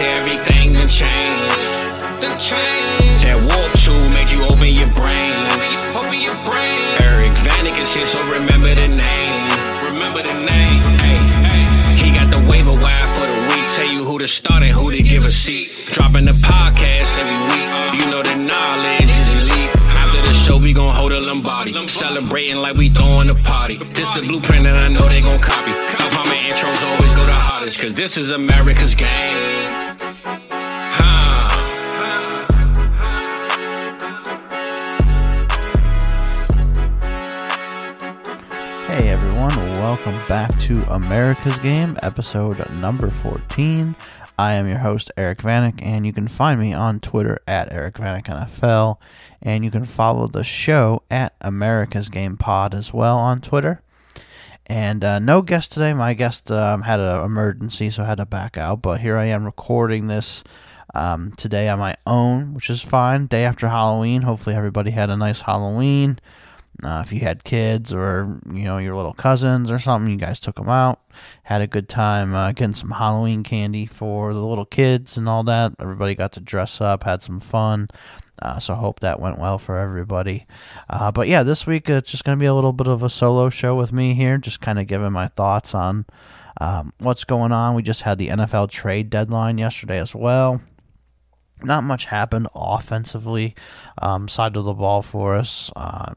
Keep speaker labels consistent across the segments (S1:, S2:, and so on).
S1: everything done changed. Done changed. That warp tool made you open your brain. Open your brain. Eric Vanek is here, so remember the name. Remember the name. Hey, hey. He got the waiver wire for the week. Tell you who to start and who to give a seat. Dropping the podcast every week. You know the knowledge is elite. After the show, we gon' hold a Lombardi. Celebrating like we throwing a party. This the blueprint that I know they gon' copy. South Harmon intros always go the hardest, cause this is America's game.
S2: Welcome back to America's Game, episode number 14. I am your host, Eric Vanek, and you can find me on Twitter at Eric Vanek NFL, and you can follow the show at America's Game Pod as well on Twitter. And uh, no guest today. My guest um, had an emergency, so I had to back out. But here I am recording this um, today on my own, which is fine. Day after Halloween. Hopefully, everybody had a nice Halloween. Uh, if you had kids or you know your little cousins or something, you guys took them out, had a good time uh, getting some Halloween candy for the little kids and all that. Everybody got to dress up, had some fun. Uh, so hope that went well for everybody. Uh, but yeah, this week it's just going to be a little bit of a solo show with me here, just kind of giving my thoughts on um, what's going on. We just had the NFL trade deadline yesterday as well not much happened offensively um, side of the ball for us uh,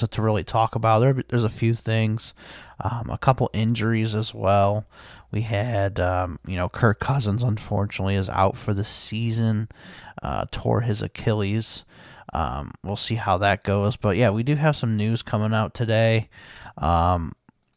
S2: to, to really talk about. There, there's a few things, um, a couple injuries as well. We had, um, you know, Kirk Cousins unfortunately is out for the season, uh, tore his Achilles. Um, we'll see how that goes. But yeah, we do have some news coming out today um,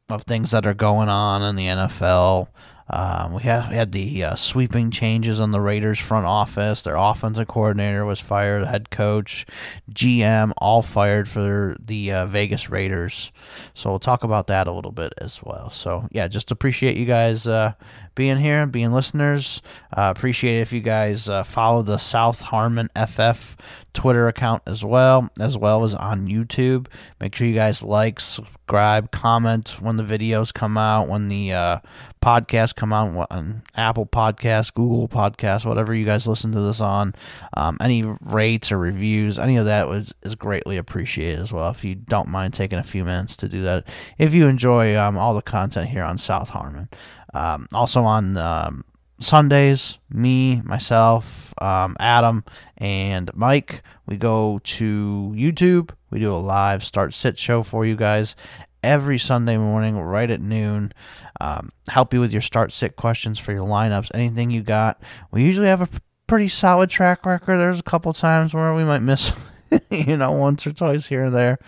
S2: of things that are going on in the NFL. Um, we, have, we had the uh, sweeping changes on the Raiders front office. Their offensive coordinator was fired, head coach, GM, all fired for the uh, Vegas Raiders. So we'll talk about that a little bit as well. So yeah, just appreciate you guys uh, being here, being listeners. Uh, appreciate if you guys uh, follow the South Harmon FF Twitter account as well, as well as on YouTube. Make sure you guys like, subscribe, comment when the videos come out, when the uh, podcasts come out on Apple Podcasts, Google Podcasts, whatever you guys listen to this on. Um, any rates or reviews, any of that was is greatly appreciated as well. If you don't mind taking a few minutes to do that, if you enjoy um, all the content here on South Harmon, um, also on um, Sundays, me, myself, um, Adam, and Mike, we go to YouTube. We do a live start sit show for you guys every Sunday morning, right at noon. Um, help you with your start sit questions for your lineups, anything you got. We usually have a pretty solid track record. There's a couple times where we might miss. you know, once or twice here and there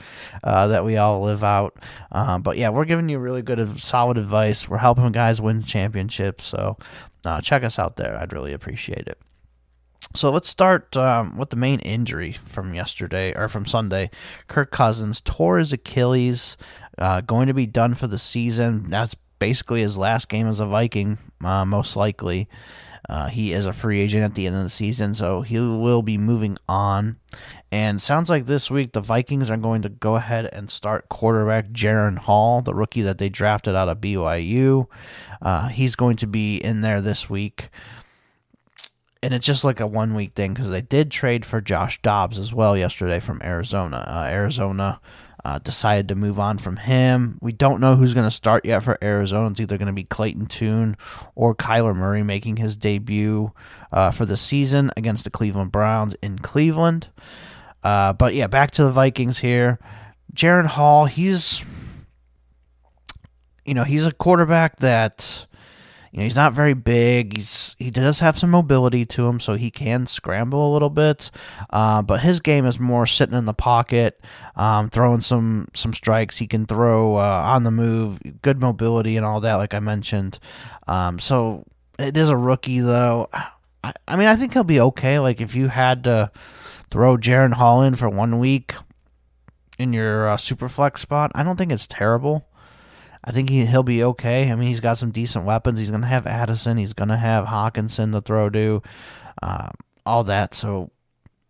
S2: uh, that we all live out. Uh, but yeah, we're giving you really good, solid advice. We're helping guys win championships. So uh, check us out there. I'd really appreciate it. So let's start um, with the main injury from yesterday or from Sunday. Kirk Cousins tore his Achilles, uh, going to be done for the season. That's basically his last game as a Viking, uh, most likely. Uh, he is a free agent at the end of the season, so he will be moving on. And sounds like this week the Vikings are going to go ahead and start quarterback Jaren Hall, the rookie that they drafted out of BYU. Uh, he's going to be in there this week. And it's just like a one week thing because they did trade for Josh Dobbs as well yesterday from Arizona. Uh, Arizona uh, decided to move on from him. We don't know who's going to start yet for Arizona. It's either going to be Clayton Tune or Kyler Murray making his debut uh, for the season against the Cleveland Browns in Cleveland. Uh, but yeah, back to the Vikings here. Jaren Hall, he's you know he's a quarterback that you know, he's not very big. He's he does have some mobility to him, so he can scramble a little bit. Uh, but his game is more sitting in the pocket, um, throwing some some strikes. He can throw uh, on the move, good mobility and all that, like I mentioned. Um, so it is a rookie though. I, I mean, I think he'll be okay. Like if you had to throw Jaren Hall in for one week in your uh, super flex spot, I don't think it's terrible. I think he, he'll be okay. I mean, he's got some decent weapons. He's going to have Addison. He's going to have Hockenson to throw to, uh, all that. So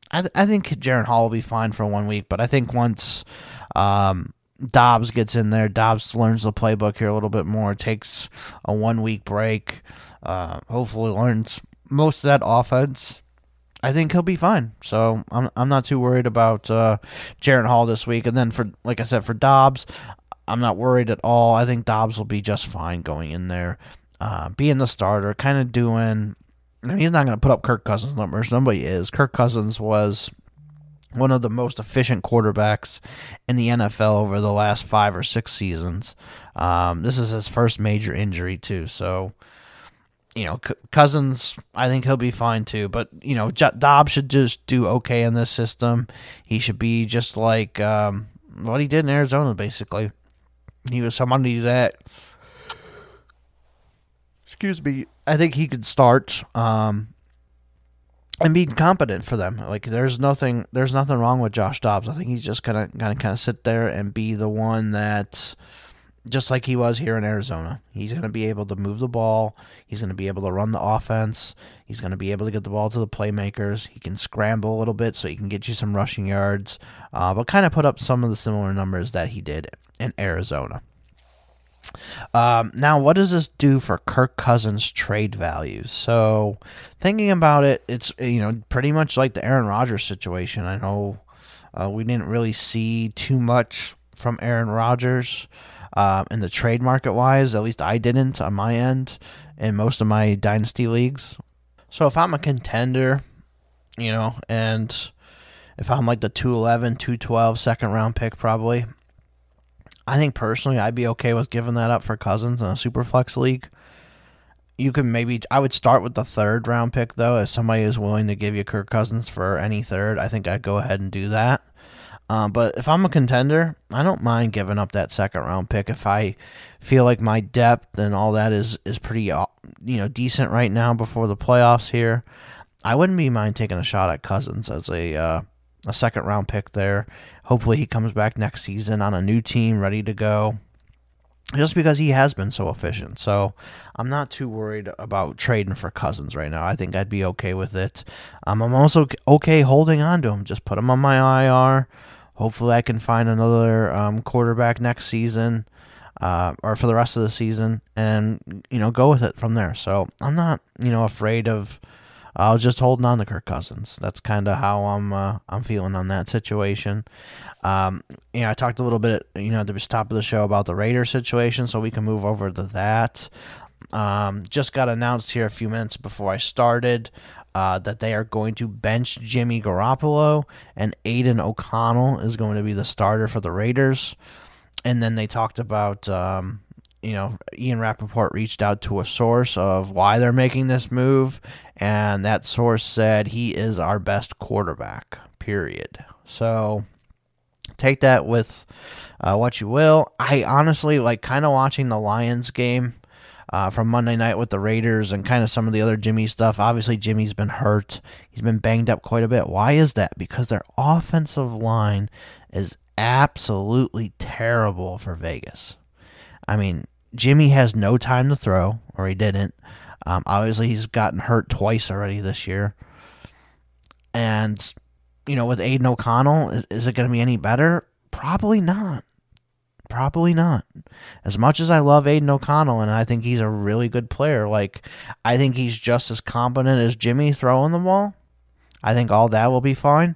S2: I, th- I think Jaren Hall will be fine for one week. But I think once um, Dobbs gets in there. Dobbs learns the playbook here a little bit more. Takes a one week break. Uh, hopefully learns most of that offense. I think he'll be fine. So I'm I'm not too worried about uh, Jaren Hall this week. And then for like I said for Dobbs, I'm not worried at all. I think Dobbs will be just fine going in there, uh, being the starter, kind of doing. I mean, he's not going to put up Kirk Cousins numbers. Nobody is. Kirk Cousins was one of the most efficient quarterbacks in the NFL over the last five or six seasons. Um, this is his first major injury too, so you know, Cousins, I think he'll be fine too. But you know, Dobbs should just do okay in this system. He should be just like um, what he did in Arizona, basically. He was somebody that, excuse me, I think he could start um, and be competent for them. Like there's nothing, there's nothing wrong with Josh Dobbs. I think he's just gonna gonna kind of sit there and be the one that just like he was here in Arizona. He's going to be able to move the ball. He's going to be able to run the offense. He's going to be able to get the ball to the playmakers. He can scramble a little bit so he can get you some rushing yards, uh, but kind of put up some of the similar numbers that he did in Arizona. Um, now, what does this do for Kirk Cousins' trade value? So, thinking about it, it's you know pretty much like the Aaron Rodgers situation. I know uh, we didn't really see too much from Aaron Rodgers uh, in the trade market wise. At least I didn't on my end in most of my dynasty leagues. So if I'm a contender, you know, and if I'm like the 211, 212 second round pick, probably, I think personally I'd be okay with giving that up for Cousins in a super flex league. You can maybe I would start with the third round pick though. If somebody is willing to give you Kirk Cousins for any third, I think I'd go ahead and do that. Um, but if I'm a contender, I don't mind giving up that second round pick if I feel like my depth and all that is is pretty uh, you know decent right now before the playoffs here. I wouldn't be mind taking a shot at Cousins as a uh, a second round pick there. Hopefully he comes back next season on a new team ready to go. Just because he has been so efficient. So I'm not too worried about trading for Cousins right now. I think I'd be okay with it. Um, I'm also okay holding on to him. Just put him on my IR. Hopefully, I can find another um, quarterback next season uh, or for the rest of the season, and you know go with it from there. So I'm not you know afraid of. I was just holding on to Kirk Cousins. That's kind of how I'm uh, I'm feeling on that situation. Um, you know, I talked a little bit, you know, at the top of the show about the Raiders situation, so we can move over to that. Um, just got announced here a few minutes before I started uh, that they are going to bench Jimmy Garoppolo and Aidan O'Connell is going to be the starter for the Raiders. And then they talked about, um, you know, Ian Rapoport reached out to a source of why they're making this move. And that source said he is our best quarterback, period. So take that with uh, what you will. I honestly like kind of watching the Lions game uh, from Monday night with the Raiders and kind of some of the other Jimmy stuff. Obviously, Jimmy's been hurt. He's been banged up quite a bit. Why is that? Because their offensive line is absolutely terrible for Vegas. I mean, Jimmy has no time to throw, or he didn't. Um, obviously, he's gotten hurt twice already this year. And, you know, with Aidan O'Connell, is, is it going to be any better? Probably not. Probably not. As much as I love Aidan O'Connell and I think he's a really good player, like I think he's just as competent as Jimmy throwing the ball. I think all that will be fine.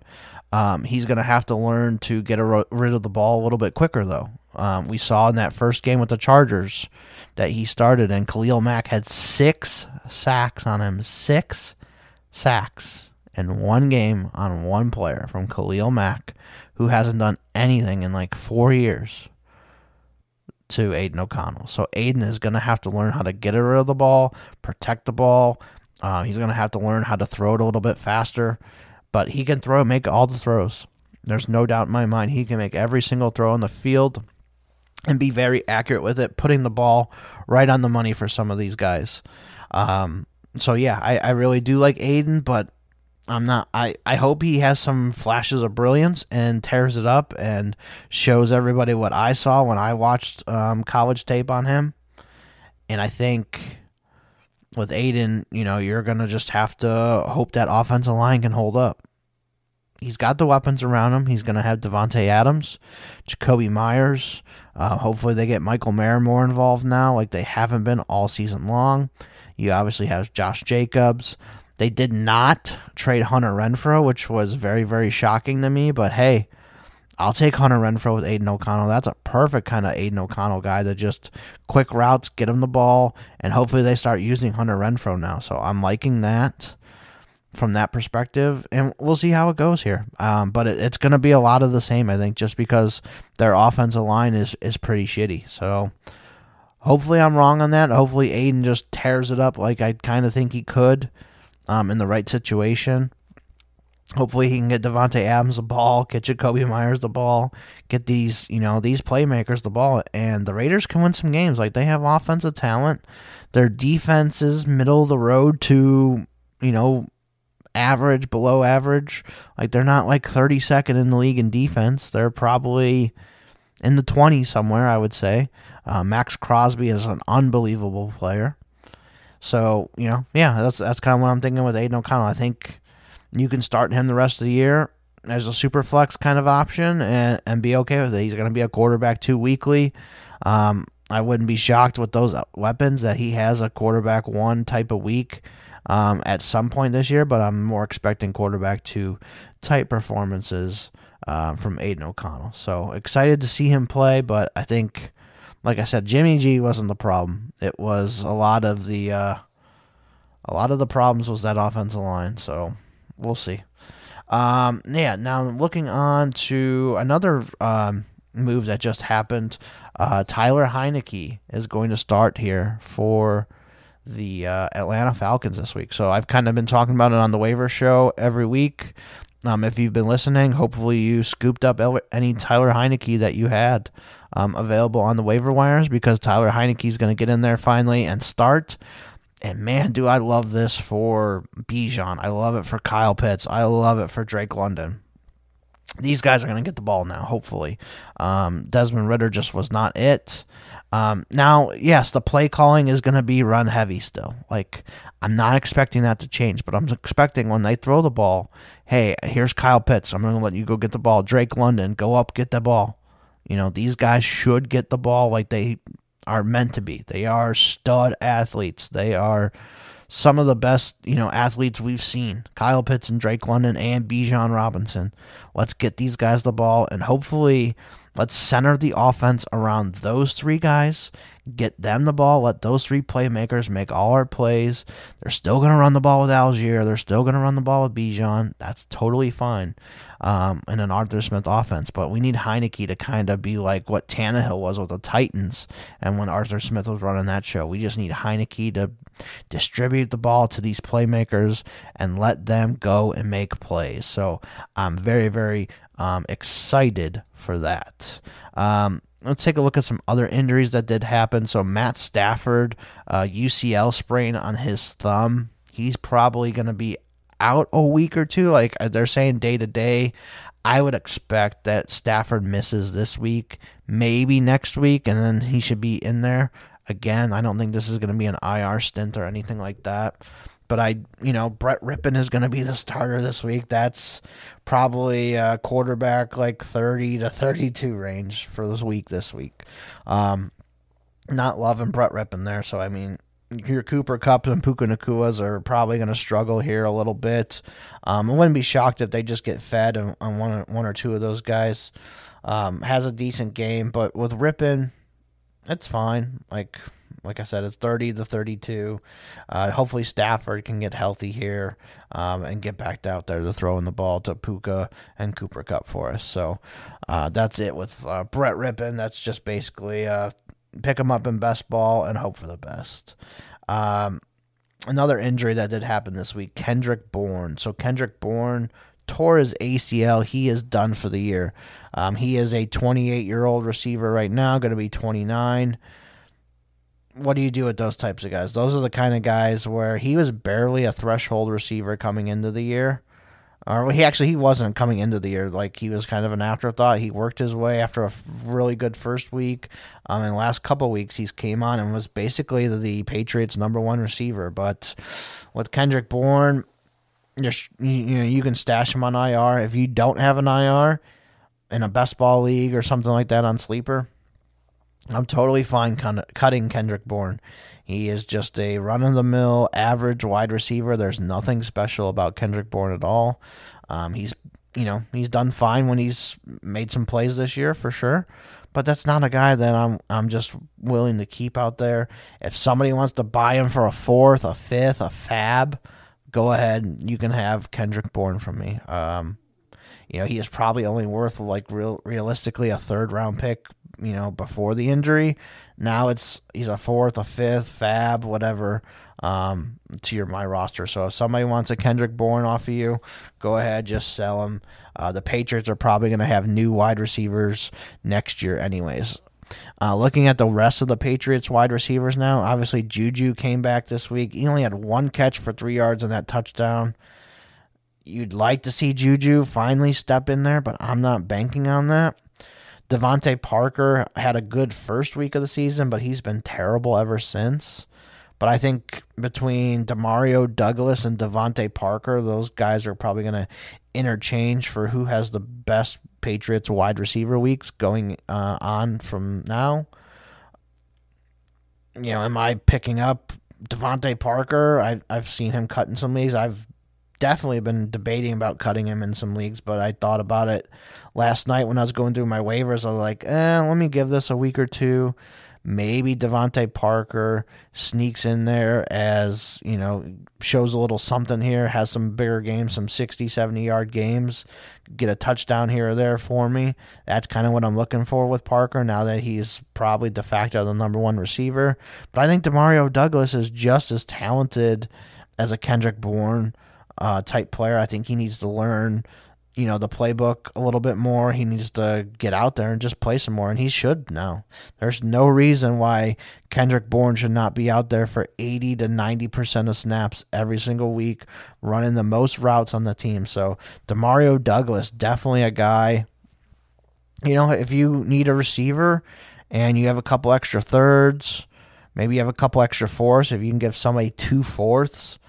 S2: Um, he's going to have to learn to get a, rid of the ball a little bit quicker, though. Um, we saw in that first game with the Chargers that he started, and Khalil Mack had six sacks on him. Six sacks in one game on one player from Khalil Mack, who hasn't done anything in like four years to Aidan O'Connell. So Aidan is going to have to learn how to get rid of the ball, protect the ball. Uh, he's going to have to learn how to throw it a little bit faster, but he can throw, make all the throws. There's no doubt in my mind he can make every single throw on the field and be very accurate with it, putting the ball right on the money for some of these guys. Um, so yeah, I, I really do like Aidan, but I'm not. I I hope he has some flashes of brilliance and tears it up and shows everybody what I saw when I watched um, college tape on him. And I think with Aidan, you know, you're gonna just have to hope that offensive line can hold up. He's got the weapons around him. He's going to have Davante Adams, Jakobi Meyers. Uh, hopefully, they get Michael Mayer more involved now, like they haven't been all season long. You obviously have Josh Jacobs. They did not trade Hunter Renfrow, which was very, very shocking to me. But hey, I'll take Hunter Renfrow with Aidan O'Connell. That's a perfect kind of Aidan O'Connell guy to just quick routes, get him the ball, and hopefully they start using Hunter Renfrow now. So I'm liking that from that perspective, and we'll see how it goes here. Um, but it, it's going to be a lot of the same, I think, just because their offensive line is is pretty shitty. So hopefully I'm wrong on that. Hopefully Aidan just tears it up like I kind of think he could um, in the right situation. Hopefully he can get Davante Adams the ball, get Jakobi Meyers the ball, get these you know these playmakers the ball, and the Raiders can win some games. Like they have offensive talent, their defense is middle of the road to you know average, below average. Like they're not like 32nd in the league in defense. They're probably in the 20s somewhere, I would say. Uh, Maxx Crosby is an unbelievable player. So, you know, yeah, that's that's kind of what I'm thinking with Aidan O'Connell. I think you can start him the rest of the year as a super flex kind of option and, and be okay with it. He's going to be a quarterback two weekly. Um, I wouldn't be shocked with those weapons that he has a quarterback one type of week um, at some point this year, but I'm more expecting quarterback to tight performances uh, from Aidan O'Connell. So excited to see him play, but I think, like I said, Jimmy G wasn't the problem. It was a lot of the uh, a lot of the problems was that offensive line. So we'll see. Um, yeah. Now looking on to another um, move that just happened. Uh, Tyler Heinicke is going to start here for the uh, Atlanta Falcons this week. So I've kind of been talking about it on the waiver show every week. Um, if you've been listening, hopefully you scooped up any Tyler Heinicke that you had um, available on the waiver wires because Tyler Heinicke is going to get in there finally and start. And man, do I love this for Bijan. I love it for Kyle Pitts. I love it for Drake London. These guys are going to get the ball now, hopefully. Um, Desmond Ridder just was not it. Um, now, yes, the play calling is going to be run heavy still. Like, I'm not expecting that to change, but I'm expecting when they throw the ball, hey, here's Kyle Pitts. I'm going to let you go get the ball. Drake London, go up, get the ball. You know, these guys should get the ball like they are meant to be. They are stud athletes. They are some of the best, you know, athletes we've seen. Kyle Pitts and Drake London and Bijan Robinson. Let's get these guys the ball and hopefully Let's center the offense around those three guys, get them the ball, let those three playmakers make all our plays. They're still going to run the ball with Allgeier. They're still going to run the ball with Bijan. That's totally fine um, in an Arthur Smith offense. But we need Heinicke to kind of be like what Tannehill was with the Titans and when Arthur Smith was running that show. We just need Heinicke to distribute the ball to these playmakers and let them go and make plays. So I'm very, very um, excited for that. Um, let's take a look at some other injuries that did happen. So Matt Stafford, uh, UCL sprain on his thumb. He's probably going to be out a week or two. Like uh, they're saying day to day. I would expect that Stafford misses this week, maybe next week, and then he should be in there again. I don't think this is going to be an IR stint or anything like that but I, you know, Brett Rypien is going to be the starter this week. That's probably a quarterback like 30 to 32 range for this week this week. Um, not loving Brett Rypien there. So, I mean, your Cooper Kupps and Puka Nacuas are probably going to struggle here a little bit. Um, I wouldn't be shocked if they just get fed on, on one, one or two of those guys. Um, has a decent game, but with Rypien, it's fine. Like, like I said, it's 30 to 32. Uh, hopefully, Stafford can get healthy here um, and get back out there to throwing the ball to Puka and Cooper Kupp for us. So uh, that's it with uh, Brett Rypien. That's just basically uh, pick him up in best ball and hope for the best. Um, another injury that did happen this week Kendrick Bourne. So, Kendrick Bourne tore his ACL. He is done for the year. Um, he is a 28 year old receiver right now, going to be 29 what do you do with those types of guys? Those are the kind of guys where he was barely a threshold receiver coming into the year. Or he actually he wasn't coming into the year like he was kind of an afterthought. He worked his way after a really good first week. Um, the last couple weeks, he's came on and was basically the, the Patriots' number one receiver. But with Kendrick Bourne, you're, you know you can stash him on IR. If you don't have an IR in a best ball league or something like that on sleeper, I'm totally fine cutting Kendrick Bourne. He is just a run of the mill average wide receiver. There's nothing special about Kendrick Bourne at all. Um, he's you know he's done fine when he's made some plays this year for sure but that's not a guy that I'm I'm just willing to keep out there. If somebody wants to buy him for a fourth, a fifth, a fab, go ahead. You can have Kendrick Bourne from me. Um, you know, he is probably only worth like real realistically a third round pick. You know, before the injury. Now it's he's a fourth, a fifth, fab, whatever. Um, to your my roster. So if somebody wants a Kendrick Bourne off of you, go ahead, just sell him. Uh, the Patriots are probably going to have new wide receivers next year, anyways. Uh, looking at the rest of the Patriots wide receivers now, obviously Juju came back this week. He only had one catch for three yards on that touchdown. You'd like to see Juju finally step in there, but I'm not banking on that. DeVante Parker had a good first week of the season, but he's been terrible ever since. But I think between Demario Douglas and DeVante Parker, those guys are probably going to interchange for who has the best Patriots wide receiver weeks going uh, on from now. You know, am I picking up DeVante Parker? I, I've seen him cut in some leagues. I've definitely been debating about cutting him in some leagues, but I thought about it last night when I was going through my waivers. I was like, eh, let me give this a week or two Maybe DeVante Parker sneaks in there as, you know, shows a little something here, has some bigger games, some 60, 70 yard games, get a touchdown here or there for me. That's kind of what I'm looking for with Parker now that he's probably de facto the number one receiver. But I think Demario Douglas is just as talented as a Kendrick Bourne uh, type player. I think he needs to learn you know the playbook a little bit more. He needs to get out there and just play some more, and he should now. There's no reason why Kendrick Bourne should not be out there for 80 to 90 percent of snaps every single week, running the most routes on the team. So Demario Douglas, definitely a guy. You know, if you need a receiver and you have a couple extra thirds, maybe you have a couple extra fourths. If you can give somebody two fourths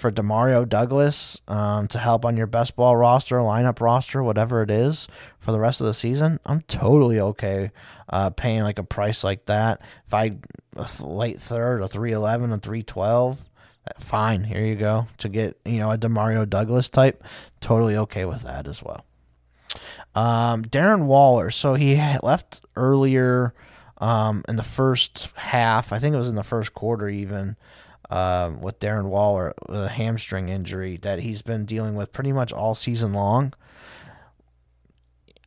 S2: for Demario Douglas um, to help on your best ball roster, lineup roster, whatever it is for the rest of the season, I'm totally okay uh, paying like a price like that. If I late third, a three eleven, a three twelve, fine. Here you go to get you know a Demario Douglas type. Totally okay with that as well. Um, Darren Waller, so he left earlier um, in the first half. I think it was in the first quarter even uh, with Darren Waller, a hamstring injury that he's been dealing with pretty much all season long.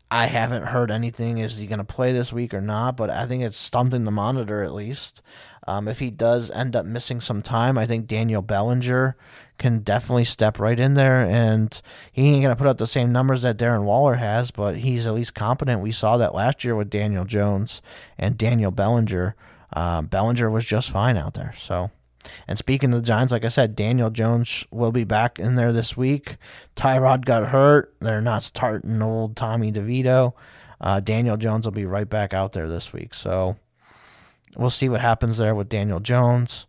S2: I haven't heard anything. Is he going to play this week or not? But I think it's something to monitor at least. Um, if he does end up missing some time, I think Daniel Bellinger can definitely step right in there. And he ain't going to put up the same numbers that Darren Waller has, but he's at least competent. We saw that last year with Daniel Jones and Daniel Bellinger. Uh, Bellinger was just fine out there. So. And speaking of the Giants, like I said, Daniel Jones will be back in there this week. Tyrod got hurt. They're not starting old Tommy DeVito. Uh, Daniel Jones will be right back out there this week. So we'll see what happens there with Daniel Jones.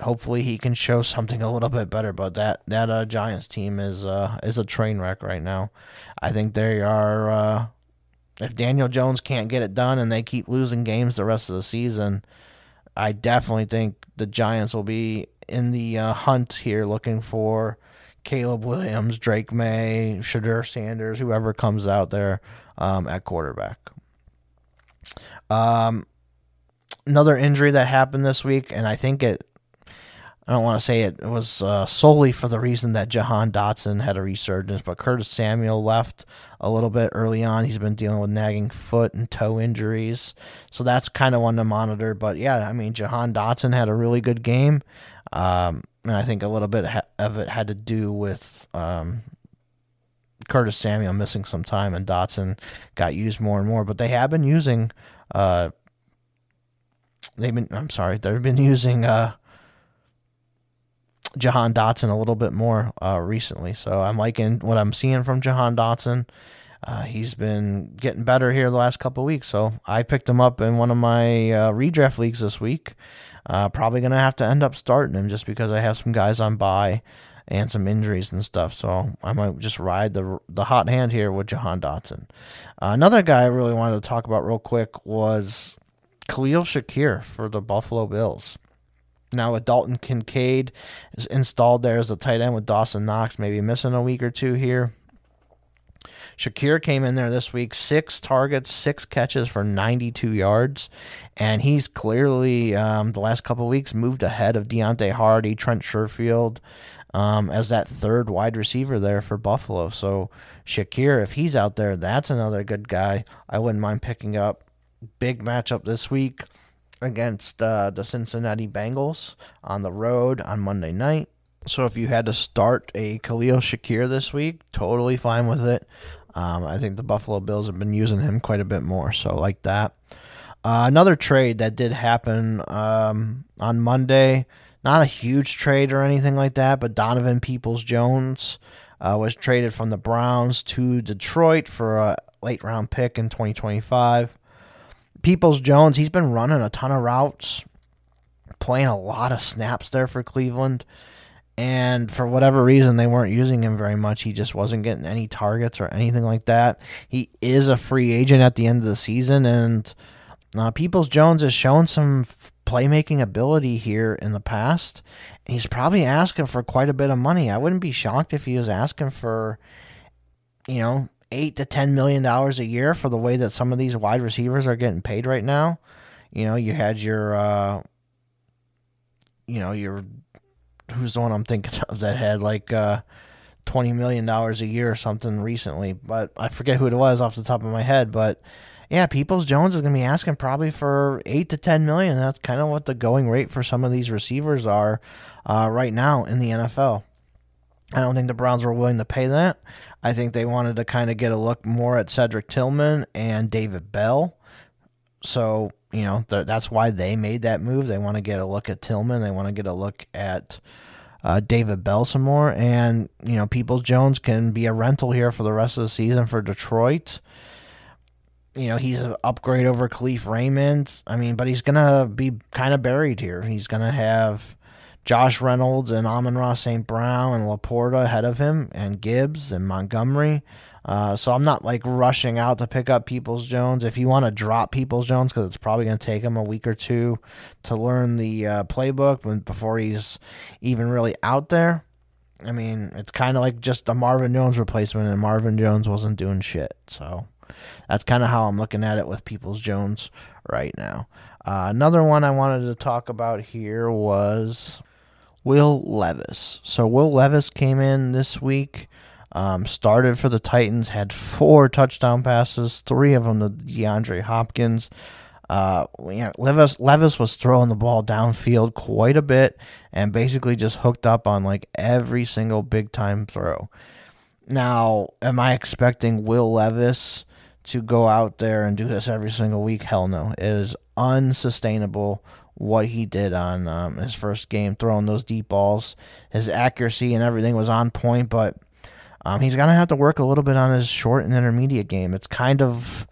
S2: Hopefully he can show something a little bit better. But that that uh, Giants team is uh, is a train wreck right now. I think they are. Uh, if Daniel Jones can't get it done and they keep losing games the rest of the season, I definitely think the Giants will be in the uh, hunt here looking for Caleb Williams, Drake Maye, Shedeur Sanders, whoever comes out there um, at quarterback. Um, another injury that happened this week, and I think it I don't want to say it was uh, solely for the reason that Jahan Dotson had a resurgence, but Curtis Samuel left a little bit early on. He's been dealing with nagging foot and toe injuries, so that's kind of one to monitor. But yeah, I mean, Jahan Dotson had a really good game, um, and I think a little bit of it had to do with um, Curtis Samuel missing some time, and Dotson got used more and more. But they have been using. Uh, they've been. I'm sorry. They've been using. Uh, Jahan Dotson a little bit more uh, recently. So I'm liking what I'm seeing from Jahan Dotson. Uh, he's been getting better here the last couple weeks. So I picked him up in one of my uh, redraft leagues this week. Uh, probably going to have to end up starting him just because I have some guys on bye. and some injuries and stuff. So I might just ride the the hot hand here with Jahan Dotson. Uh, another guy I really wanted to talk about real quick was Khalil Shakir for the Buffalo Bills. Now with Dalton Kincaid is installed there as a tight end with Dawson Knox, maybe missing a week or two here. Shakir came in there this week, six targets, six catches for 92 yards, and he's clearly um, the last couple weeks moved ahead of Deonte Harty, Trent Sherfield, um, as that third wide receiver there for Buffalo. So Shakir, if he's out there, that's another good guy. I wouldn't mind picking up. Big matchup this week against uh, the Cincinnati Bengals on the road on Monday night. So if you had to start a Khalil Shakir this week, totally fine with it. Um, I think the Buffalo Bills have been using him quite a bit more, so like that. Uh, another trade that did happen um, on Monday, not a huge trade or anything like that, but Donovan Peoples Jones uh, was traded from the Browns to Detroit for a late round pick in 2025. Peoples Jones, he's been running a ton of routes, playing a lot of snaps there for Cleveland and for whatever reason they weren't using him very much. He just wasn't getting any targets or anything like that. He is a free agent at the end of the season, and uh, Peoples Jones has shown some playmaking ability here in the past. He's probably asking for quite a bit of money. I wouldn't be shocked if he was asking for, you know, eight to ten million dollars a year for the way that some of these wide receivers are getting paid right now. You know, you had your, uh, you know, your who's the one I'm thinking of that had like uh, twenty million dollars a year or something recently, but I forget who it was off the top of my head. But yeah, Peoples Jones is going to be asking probably for eight to ten million. That's kind of what the going rate for some of these receivers are uh, right now in the NFL. I don't think the Browns were willing to pay that. I think they wanted to kind of get a look more at Cedric Tillman and David Bell. So you know, th- that's why they made that move. They want to get a look at Tillman. They want to get a look at uh, David Bell some more. And, you know, Peoples Jones can be a rental here for the rest of the season for Detroit. You know, he's an upgrade over Kalif Raymond. I mean, but he's going to be kind of buried here. He's going to have Josh Reynolds and Amon-Ra St. Brown and LaPorta ahead of him, and Gibbs and Montgomery. Uh, so I'm not like rushing out to pick up Peoples Jones. If you want to drop Peoples Jones, because it's probably going to take him a week or two to learn the uh, playbook before he's even really out there. I mean, it's kind of like just a Marvin Jones replacement, and Marvin Jones wasn't doing shit. So that's kind of how I'm looking at it with Peoples Jones right now. Uh, another one I wanted to talk about here was Will Levis. So Will Levis came in this week. Um, started for the Titans, had four touchdown passes, three of them to DeAndre Hopkins. Uh, yeah, Levis Levis was throwing the ball downfield quite a bit and basically just hooked up on like every single big time throw. Now, am I expecting Will Levis to go out there and do this every single week? Hell no. It is unsustainable what he did on um, his first game, throwing those deep balls. His accuracy and everything was on point, but um, he's gonna have to work a little bit on his short and intermediate game. It's kind of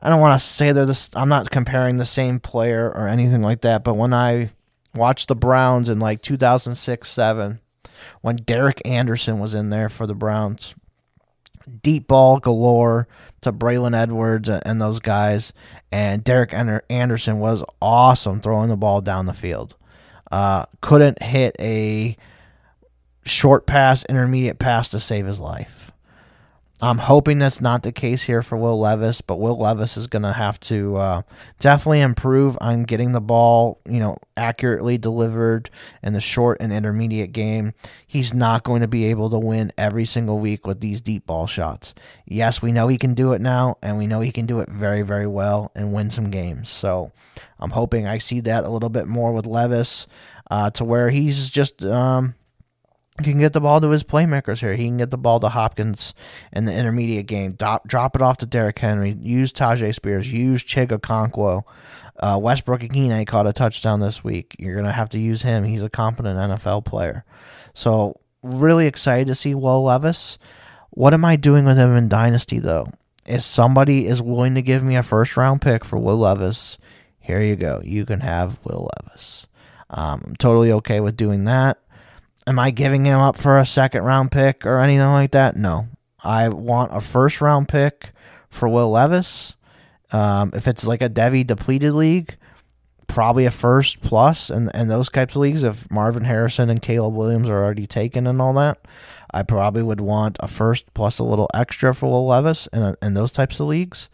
S2: I don't want to say they're this. I'm not comparing the same player or anything like that. But when I watched the Browns in like 2006 seven, when Derek Anderson was in there for the Browns, deep ball galore to Braylon Edwards and those guys, and Derek Anderson was awesome throwing the ball down the field. Uh, couldn't hit a short pass, intermediate pass to save his life. I'm hoping that's not the case here for Will Levis, but Will Levis is going to have to uh, definitely improve on getting the ball, you know, accurately delivered in the short and intermediate game. He's not going to be able to win every single week with these deep ball shots. Yes, we know he can do it now, and we know he can do it very, very well and win some games. So I'm hoping I see that a little bit more with Levis uh, to where he's just. Um, he can get the ball to his playmakers here. He can get the ball to Hopkins in the intermediate game. Drop, drop it off to Derrick Henry. Use Tyjae Spears. Use Chig Okonkwo. Uh, Westbrook Ikhine caught a touchdown this week. You're going to have to use him. He's a competent NFL player. So, really excited to see Will Levis. What am I doing with him in Dynasty, though? If somebody is willing to give me a first round pick for Will Levis, here you go. You can have Will Levis. Um, I'm totally okay with doing that. Am I giving him up for a second round pick or anything like that? No. I want a first round pick for Will Levis. Um, if it's like a devy depleted league, probably a first plus and, and those types of leagues. If Marvin Harrison and Caleb Williams are already taken and all that, I probably would want a first plus a little extra for Will Levis in, in those types of leagues.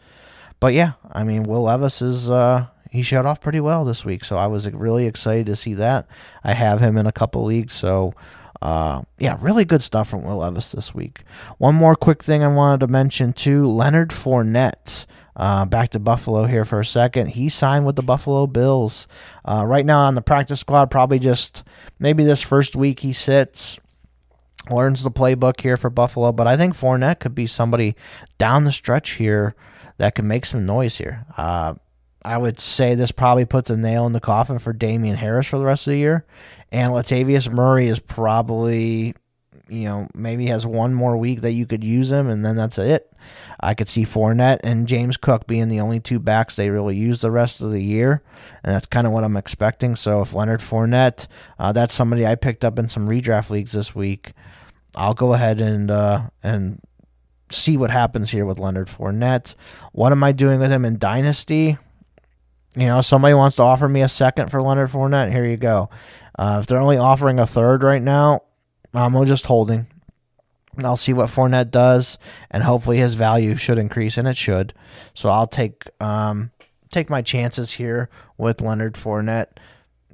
S2: But yeah, I mean, Will Levis is uh, he showed off pretty well this week, so I was really excited to see that. I have him in a couple leagues, so uh, yeah, really good stuff from Will Levis this week. One more quick thing I wanted to mention too: Leonard Fournette. Uh, back to Buffalo here for a second. He signed with the Buffalo Bills. Uh, right now on the practice squad, probably just maybe this first week he sits, learns the playbook here for Buffalo. But I think Fournette could be somebody down the stretch here that can make some noise here. Uh, I would say this probably puts a nail in the coffin for Damien Harris for the rest of the year. And Latavius Murray is probably, you know, maybe has one more week that you could use him, and then that's it. I could see Fournette and James Cook being the only two backs they really use the rest of the year, and that's kind of what I'm expecting. So if Leonard Fournette, uh, that's somebody I picked up in some redraft leagues this week. I'll go ahead and uh, and see what happens here with Leonard Fournette. What am I doing with him in Dynasty? You know, somebody wants to offer me a second for Leonard Fournette. Here you go. Uh, if they're only offering a third right now, I'm just holding. I'll see what Fournette does, and hopefully his value should increase, and it should. So I'll take um, take my chances here with Leonard Fournette.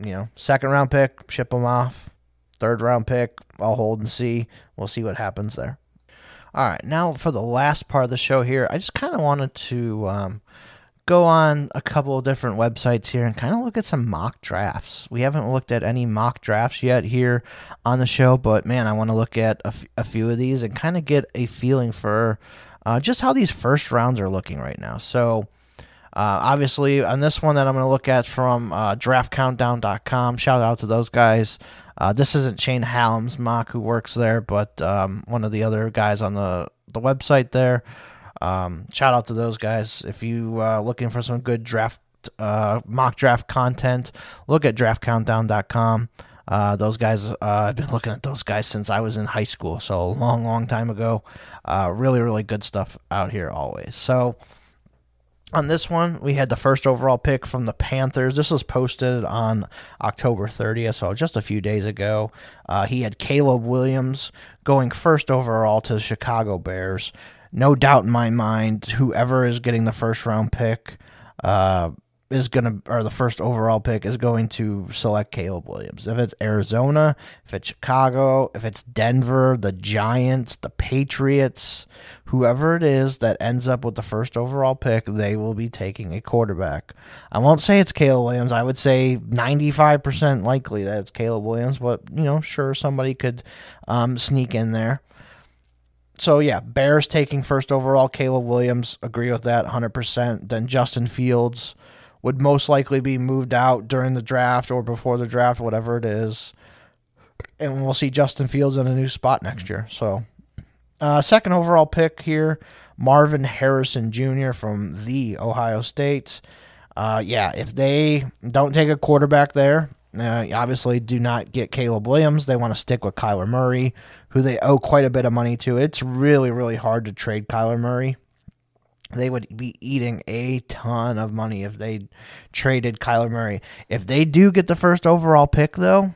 S2: You know, second round pick, ship him off. Third round pick, I'll hold and see. We'll see what happens there. All right, now for the last part of the show here, I just kind of wanted to um, go on a couple of different websites here and kind of look at some mock drafts. We haven't looked at any mock drafts yet here on the show, but man, I want to look at a, f- a few of these and kind of get a feeling for uh, just how these first rounds are looking right now. So, uh, obviously, on this one that I'm going to look at from uh, draftcountdown.com, shout out to those guys. Uh, this isn't Shane Hallam's mock who works there, but um, one of the other guys on the, the website there. Um, shout out to those guys. If you uh, looking for some good draft uh, mock draft content, look at draftcountdown.com. Uh, those guys, uh, I've been looking at those guys since I was in high school, so a long, long time ago. Uh, really, really good stuff out here always. So on this one, we had the first overall pick from the Panthers. This was posted on October 30th, so just a few days ago. Uh, he had Caleb Williams going first overall to the Chicago Bears no doubt in my mind, whoever is getting the first round pick uh, is going to, or the first overall pick is going to select Caleb Williams. If it's Arizona, if it's Chicago, if it's Denver, the Giants, the Patriots, whoever it is that ends up with the first overall pick, they will be taking a quarterback. I won't say it's Caleb Williams. I would say 95% likely that it's Caleb Williams, but, you know, sure, somebody could um, sneak in there so yeah, Bears taking first overall. Caleb Williams, agree with that 100%. Then Justin Fields would most likely be moved out during the draft or before the draft, whatever it is. And we'll see Justin Fields in a new spot next year. So, uh, second overall pick here, Marvin Harrison Jr. from the Ohio State. Uh, yeah, if they don't take a quarterback there, uh, obviously, do not get Caleb Williams. They want to stick with Kyler Murray, who they owe quite a bit of money to. It's really, really hard to trade Kyler Murray. They would be eating a ton of money if they traded Kyler Murray. If they do get the first overall pick, though,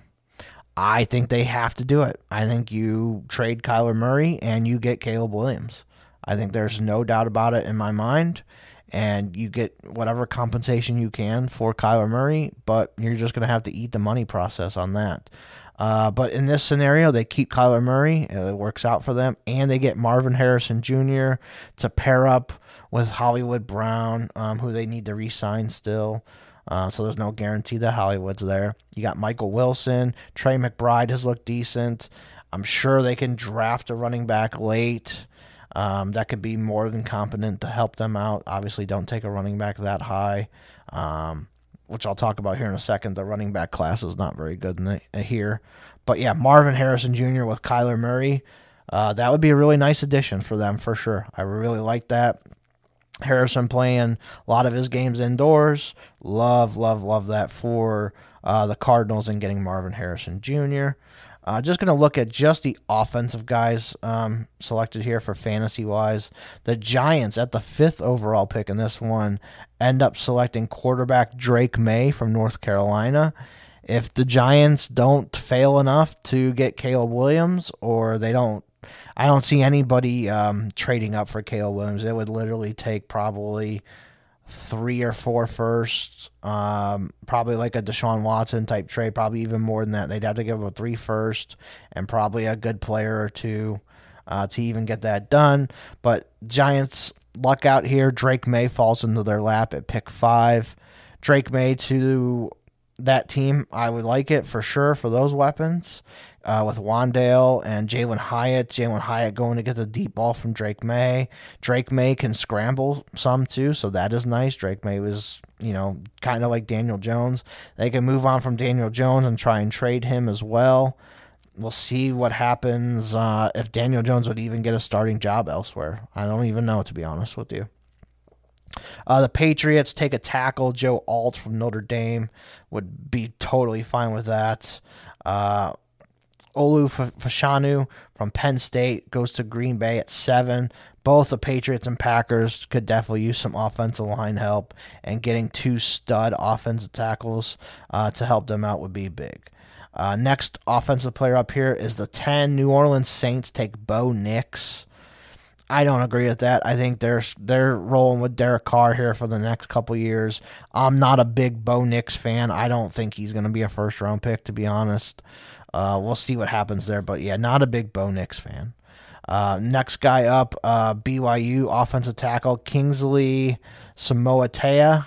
S2: I think they have to do it. I think you trade Kyler Murray and you get Caleb Williams. I think there's no doubt about it in my mind and you get whatever compensation you can for Kyler Murray, but you're just going to have to eat the money process on that. Uh, but in this scenario, they keep Kyler Murray. It works out for them, and they get Marvin Harrison Jr. to pair up with Hollywood Brown, um, who they need to re-sign still. Uh, so there's no guarantee that Hollywood's there. You got Michael Wilson, Trey McBride has looked decent. I'm sure they can draft a running back late um, that could be more than competent to help them out. Obviously, don't take a running back that high, um, which I'll talk about here in a second. The running back class is not very good the, uh, here. But yeah, Marvin Harrison Jr. with Kyler Murray, uh, that would be a really nice addition for them for sure. I really like that. Harrison playing a lot of his games indoors. Love, love, love that for uh, the Cardinals and getting Marvin Harrison Jr. Uh, just going to look at just the offensive guys um, selected here for fantasy wise. The Giants at the fifth overall pick in this one end up selecting quarterback Drake Maye from North Carolina. If the Giants don't fail enough to get Caleb Williams, or they don't, I don't see anybody um, trading up for Caleb Williams. It would literally take probably three or four firsts, um, probably like a Deshaun Watson type trade, probably even more than that. They'd have to give a three first and probably a good player or two uh, to even get that done. But Giants luck out here. Drake Maye falls into their lap at pick five. Drake Maye to that team, I would like it for sure for those weapons uh, with Wan'Dale and Jalin Hyatt. Jalin Hyatt going to get the deep ball from Drake Maye. Drake Maye can scramble some too, so that is nice. Drake Maye was, you know, kind of like Daniel Jones. They can move on from Daniel Jones and try and trade him as well. We'll see what happens uh, if Daniel Jones would even get a starting job elsewhere. I don't even know, to be honest with you. Uh, the Patriots take a tackle. Joe Alt from Notre Dame would be totally fine with that. Uh, Olu Fashanu from Penn State goes to Green Bay at seven. Both the Patriots and Packers could definitely use some offensive line help, and getting two stud offensive tackles uh, to help them out would be big. Uh, next offensive player up here is the 10 New Orleans Saints take Bo Nix. I don't agree with that. I think they're they're rolling with Derek Carr here for the next couple years. I'm not a big Bo Nix fan. I don't think he's going to be a first round pick, to be honest. Uh, we'll see what happens there, but yeah, not a big Bo Nix fan. Uh, next guy up, uh, BYU offensive tackle Kingsley Suamataia.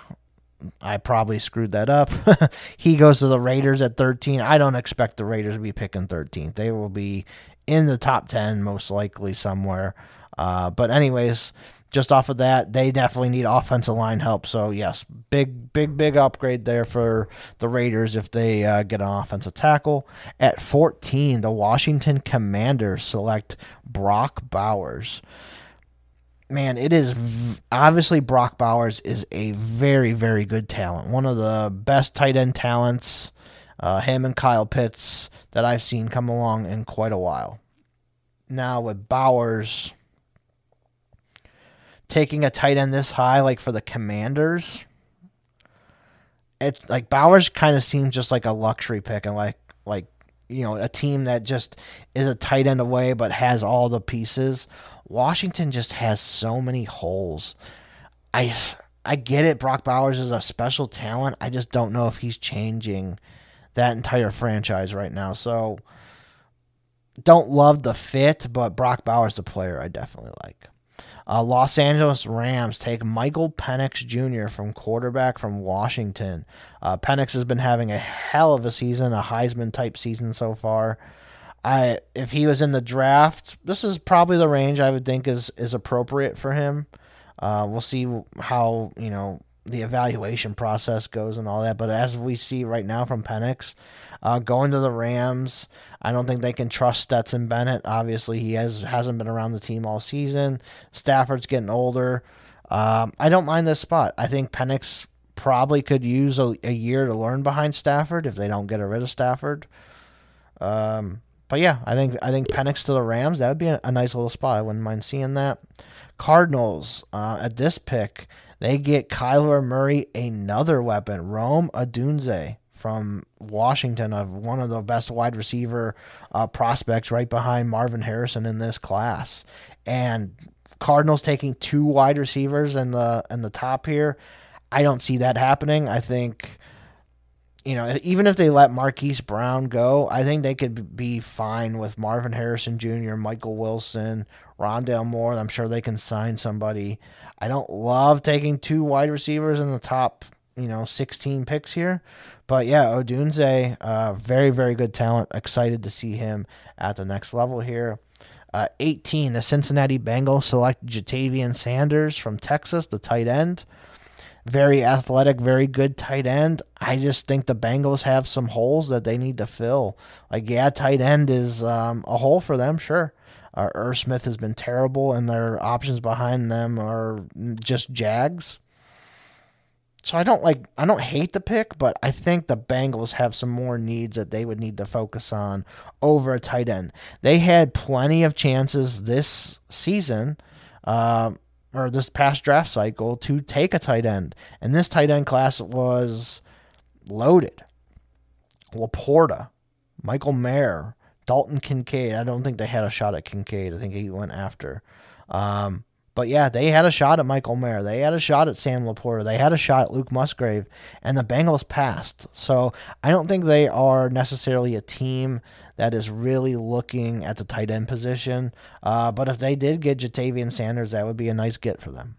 S2: I probably screwed that up. he goes to the Raiders at 13. I don't expect the Raiders to be picking 13th. They will be in the top 10 most likely somewhere. Uh, but anyways, just off of that, they definitely need offensive line help. So yes, big, big, big upgrade there for the Raiders if they uh, get an offensive tackle. At 14, the Washington Commanders select Brock Bowers. Man, it is v- obviously Brock Bowers is a very, very good talent. One of the best tight end talents, uh, him and Kyle Pitts, that I've seen come along in quite a while. Now with Bowers taking a tight end this high, like for the Commanders, it like Bowers kind of seems just like a luxury pick, and like like you know a team that just is a tight end away but has all the pieces. Washington just has so many holes. I I get it. Brock Bowers is a special talent. I just don't know if he's changing that entire franchise right now. So don't love the fit, but Brock Bowers the player I definitely like. Uh, Los Angeles Rams take Michael Penix Jr. from quarterback from Washington. Uh, Penix has been having a hell of a season, a Heisman type season so far. I if he was in the draft, this is probably the range I would think is is appropriate for him. Uh, we'll see how you know the evaluation process goes and all that. But as we see right now from Penix, uh, going to the Rams, I don't think they can trust Stetson Bennett. Obviously, he has hasn't been around the team all season. Stafford's getting older. Um, I don't mind this spot. I think Penix probably could use a, a, year to learn behind Stafford if they don't get rid of Stafford. Um, but yeah, I think I think Penix to the Rams that would be a, a nice little spot. I wouldn't mind seeing that. Cardinals uh, at this pick they get Kyler Murray another weapon, Rome Odunze from Washington, of one of the best wide receiver uh, prospects, right behind Marvin Harrison in this class. And Cardinals taking two wide receivers in the in the top here. I don't see that happening. I think you know, even if they let Marquise Brown go, I think they could be fine with Marvin Harrison Jr., Michael Wilson, Rondale Moore. I'm sure they can sign somebody. I don't love taking two wide receivers in the top, you know, 16 picks here. But yeah, Odunze, uh, very, very good talent. Excited to see him at the next level here. Uh, 18, the Cincinnati Bengals select Ja'Tavion Sanders from Texas, the tight end very athletic, very good tight end. I just think the Bengals have some holes that they need to fill. Like, yeah, tight end is um, a hole for them, sure. Uh, Smith has been terrible, and their options behind them are just Jags. so I don't like I don't hate the pick, but I think the Bengals have some more needs that they would need to focus on over a tight end. They had plenty of chances this season, uh, or this past draft cycle to take a tight end, and this tight end class was loaded. LaPorta, Michael Mayer, Dalton Kincaid. I don't think they had a shot at Kincaid. I think he went after. Um, but yeah, they had a shot at Michael Mayer. They had a shot at Sam LaPorta. They had a shot at Luke Musgrave, and the Bengals passed. So I don't think they are necessarily a team that is really looking at the tight end position. Uh, but if they did get Ja'Tavion Sanders, that would be a nice get for them.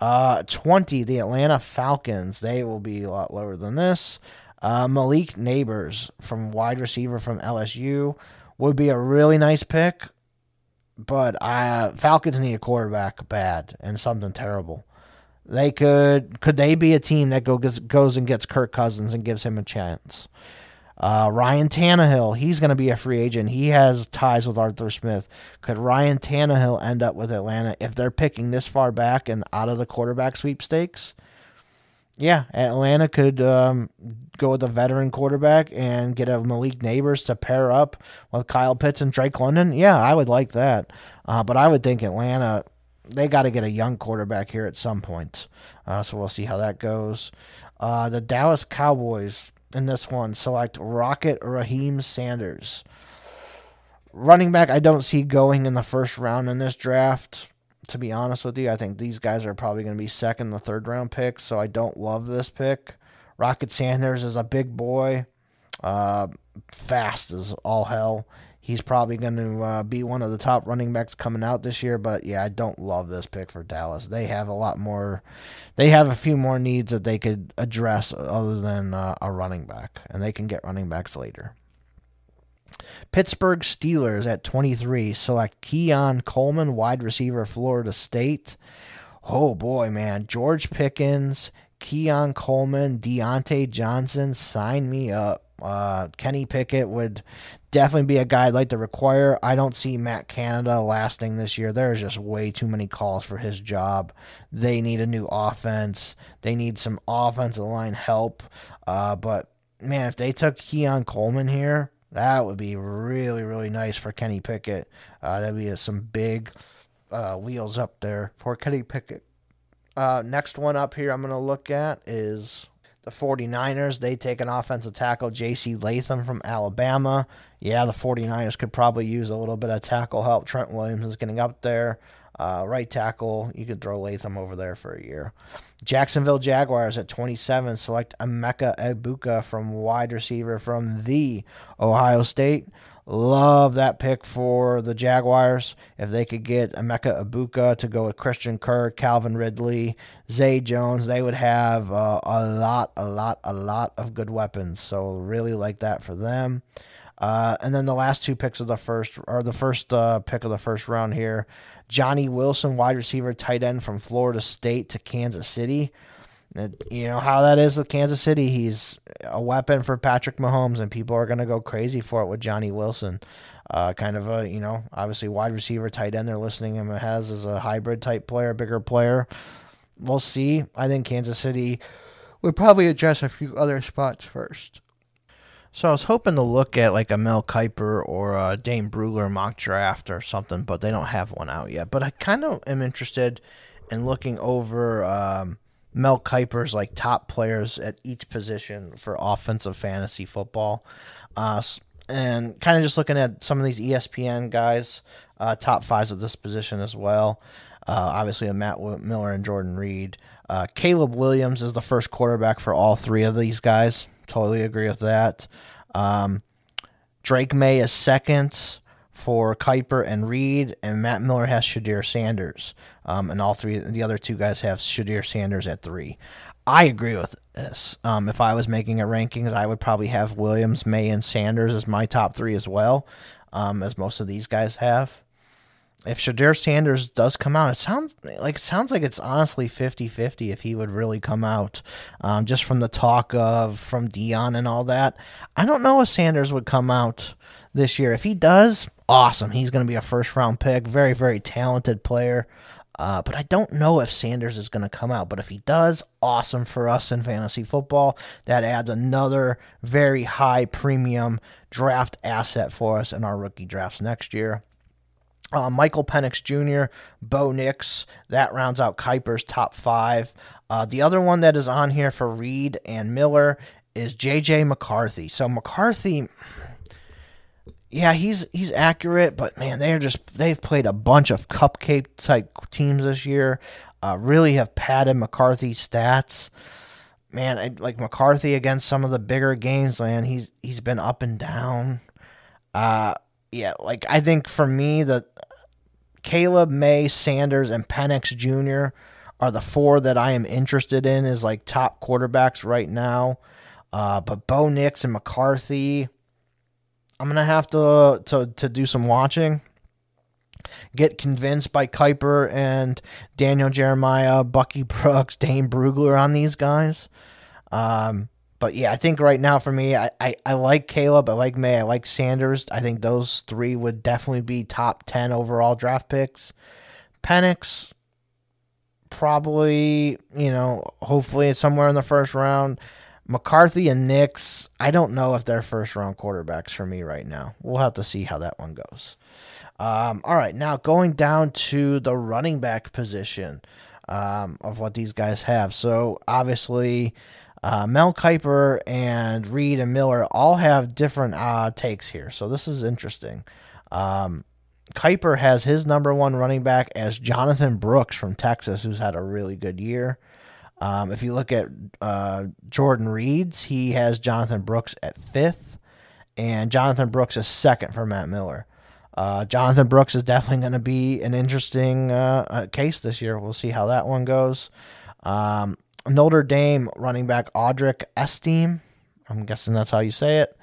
S2: Uh, 20, the Atlanta Falcons. They will be a lot lower than this. Uh, Malik Nabers from wide receiver from LSU would be a really nice pick but I Falcons need a quarterback bad and something terrible. They could could they be a team that goes goes and gets Kirk Cousins and gives him a chance? Uh, Ryan Tannehill, he's going to be a free agent. He has ties with Arthur Smith. Could Ryan Tannehill end up with Atlanta if they're picking this far back and out of the quarterback sweepstakes? Yeah, Atlanta could um, go with a veteran quarterback and get a Malik Nabers to pair up with Kyle Pitts and Drake London. Yeah, I would like that. Uh, but I would think Atlanta, they got to get a young quarterback here at some point. Uh, so we'll see how that goes. Uh, the Dallas Cowboys in this one select Rocket Raheim Sanders. Running back, I don't see going in the first round in this draft to be honest with you. I think these guys are probably going to be second, the third round picks, so I don't love this pick. Rocket Sanders is a big boy, uh, fast as all hell. He's probably going to uh, be one of the top running backs coming out this year, but yeah, I don't love this pick for Dallas. They have a lot more, they have a few more needs that they could address other than uh, a running back, and they can get running backs later. Pittsburgh Steelers at 23 select Keon Coleman, wide receiver, Florida State. Oh boy, man. George Pickens, Keon Coleman, Diontae Johnson, sign me up. Uh, Kenny Pickett would definitely be a guy I'd like to require. I don't see Matt Canada lasting this year. There's just way too many calls for his job. They need a new offense. They need some offensive line help. Uh, but man, if they took Keon Coleman here, that would be really, really nice for Kenny Pickett. Uh, that'd be some big uh, wheels up there for Kenny Pickett. Uh, next one up here I'm going to look at is the 49ers. They take an offensive tackle, J.C. Latham from Alabama. Yeah, the 49ers could probably use a little bit of tackle help. Trent Williams is getting up there. Uh, right tackle, you could throw Latham over there for a year. Jacksonville Jaguars at 27 select Emeka Egbuka from wide receiver from the Ohio State. Love that pick for the Jaguars. If they could get Emeka Egbuka to go with Christian Kirk, Calvin Ridley, Zay Jones, they would have uh, a lot, a lot, a lot of good weapons. So really like that for them. Uh, and then the last two picks of the first, or the first uh, pick of the first round here, Johnny Wilson, wide receiver, tight end from Florida State to Kansas City. You know how that is with Kansas City. He's a weapon for Patrick Mahomes, and people are going to go crazy for it with Johnny Wilson. Uh, kind of a, you know, obviously wide receiver, tight end. They're listening him has as a hybrid type player, bigger player. We'll see. I think Kansas City would probably address a few other spots first. So I was hoping to look at like a Mel Kiper or a Dane Brugler mock draft or something, but they don't have one out yet. But I kind of am interested in looking over um, Mel Kiper's like top players at each position for offensive fantasy football, uh, and kind of just looking at some of these ESPN guys, uh, top fives at this position as well. Uh, obviously, a Matt Miller and Jordan Reid. Uh, Caleb Williams is the first quarterback for all three of these guys. Totally agree with that. Um, Drake Maye is second for Kiper and Reid, and Matt Miller has Shedeur Sanders. Um, and all three, the other two guys have Shedeur Sanders at three. I agree with this. Um, if I was making a rankings, I would probably have Williams, Maye, and Sanders as my top three as well, um, as most of these guys have if Shedeur Sanders does come out, it sounds like it sounds like it's honestly 50-50 if he would really come out. Um, just from the talk of from Deion and all that. I don't know if Sanders would come out this year. If he does, awesome. He's going to be a first round pick. Very, very talented player. Uh, but I don't know if Sanders is going to come out. But if he does, awesome for us in fantasy football. That adds another very high premium draft asset for us in our rookie drafts next year. Uh, Michael Penix Jr., Bo Nix, that rounds out Kiper's top five. Uh, the other one that is on here for Reid and Miller is JJ McCarthy. So McCarthy, yeah, he's he's accurate, but man, they're just they've played a bunch of cupcake type teams this year. Uh, really have padded McCarthy's stats. Man, I, like McCarthy against some of the bigger games, man, he's he's been up and down. Uh, yeah, like I think for me, the Caleb Maye, Sanders, and Penix Jr. are the four that I am interested in as like top quarterbacks right now. Uh, but Bo Nix and McCarthy, I'm gonna have to to to do some watching. Get convinced by Kiper and Daniel Jeremiah, Bucky Brooks, Dane Brugler on these guys. Um, but yeah, I think right now for me, I, I, I like Caleb, I like Maye, I like Sanders. I think those three would definitely be top 10 overall draft picks. Penix, probably, you know, hopefully somewhere in the first round. McCarthy and Nix, I don't know if they're first round quarterbacks for me right now. We'll have to see how that one goes. Um, all right, now going down to the running back position um, of what these guys have. So obviously, uh, Mel Kiper and Reid and Miller all have different uh, takes here. So this is interesting. Um, Kiper has his number one running back as Jonathan Brooks from Texas, who's had a really good year. Um, if you look at uh, Jordan Reid's, he has Jonathan Brooks at fifth, and Jonathan Brooks is second for Matt Miller. Uh, Jonathan Brooks is definitely going to be an interesting uh, uh, case this year. We'll see how that one goes. Um, Notre Dame running back Audric Estimé, I'm guessing that's how you say it.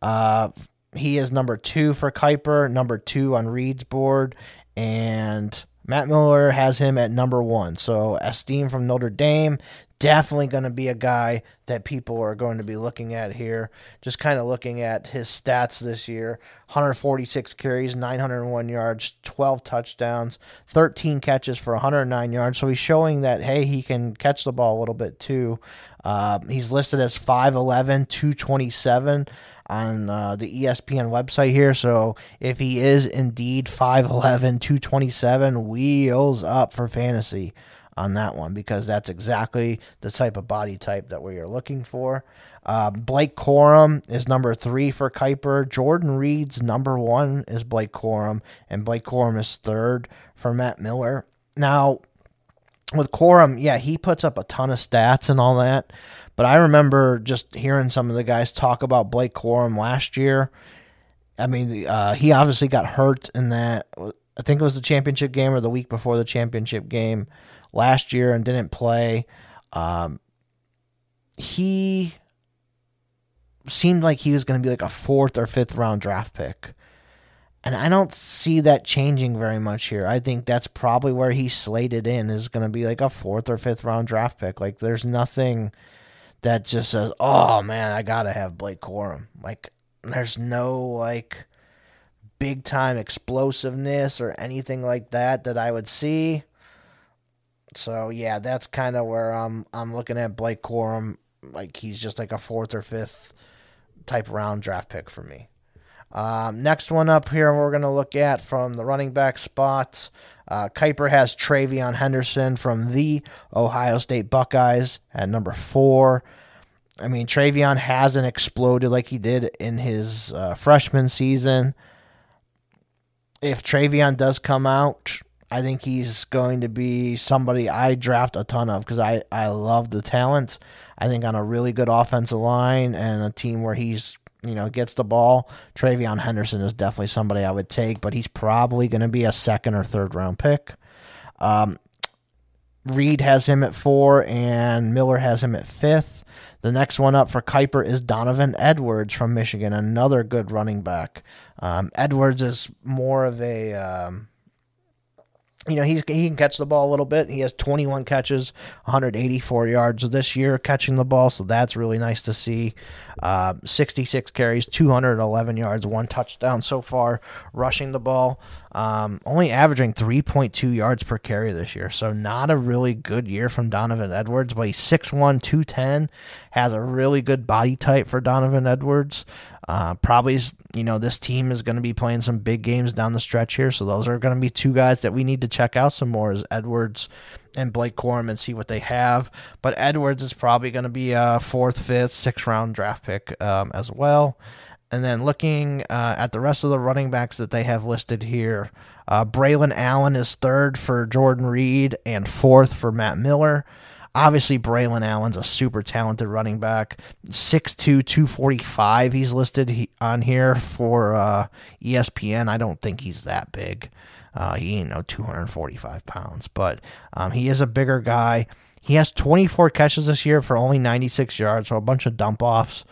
S2: Uh, he is number two for Kiper, number two on Reid's board, and Matt Miller has him at number one. So Estimé from Notre Dame, definitely going to be a guy that people are going to be looking at here. Just kind of looking at his stats this year 146 carries, 901 yards, 12 touchdowns, 13 catches for 109 yards. So he's showing that, hey, he can catch the ball a little bit too. Uh, he's listed as 5'11, 227 on uh, the ESPN website here. So if he is indeed 5'11, 227, wheels up for fantasy on that one because that's exactly the type of body type that we are looking for. Uh, Blake Corum is number three for Kiper. Jordan Reid's number one is Blake Corum, and Blake Corum is third for Matt Miller. Now, with Corum, yeah, he puts up a ton of stats and all that. But I remember just hearing some of the guys talk about Blake Corum last year. I mean, uh, he obviously got hurt in that. I think it was the championship game or the week before the championship game last year and didn't play. Um, he seemed like he was going to be like a fourth or fifth round draft pick. And I don't see that changing very much here. I think that's probably where he's slated in is going to be like a fourth or fifth round draft pick. Like there's nothing that just says, "Oh man, I got to have Blake Corum." Like there's no like big time explosiveness or anything like that that I would see. So yeah, that's kind of where I'm I'm looking at Blake Corum. Like he's just like a fourth or fifth type round draft pick for me. Um, next one up here, we're going to look at from the running back spots. Uh, Kiper has TreVeyon Henderson from the Ohio State Buckeyes at number four. I mean, TreVeyon hasn't exploded like he did in his uh, freshman season. If TreVeyon does come out, I think he's going to be somebody I draft a ton of because I, I love the talent. I think on a really good offensive line and a team where he's you know gets the ball, TreVeyon Henderson is definitely somebody I would take, but he's probably going to be a second or third round pick. Um, Reid has him at four, and Miller has him at fifth. The next one up for Kiper is Donovan Edwards from Michigan, another good running back. Um, Edwards is more of a um, you know, he's he can catch the ball a little bit. He has 21 catches, 184 yards this year catching the ball, so that's really nice to see. Uh, 66 carries, 211 yards, one touchdown so far rushing the ball. Um, only averaging 3.2 yards per carry this year, so not a really good year from Donovan Edwards. But he's 6'1", 210, has a really good body type for Donovan Edwards. Uh, probably, you know, this team is going to be playing some big games down the stretch here. So those are going to be two guys that we need to check out some more is Edwards and Blake Corum and see what they have. But Edwards is probably going to be a fourth, fifth, sixth round draft pick um, as well. And then looking uh, at the rest of the running backs that they have listed here, uh, Braylon Allen is third for Jordan Reid and fourth for Matt Miller. Obviously, Braylon Allen's a super talented running back. 6'2, 245. He's listed on here for uh, ESPN. I don't think he's that big. Uh, he ain't no 245 pounds, but um, he is a bigger guy. He has 24 catches this year for only 96 yards, so a bunch of dump offs.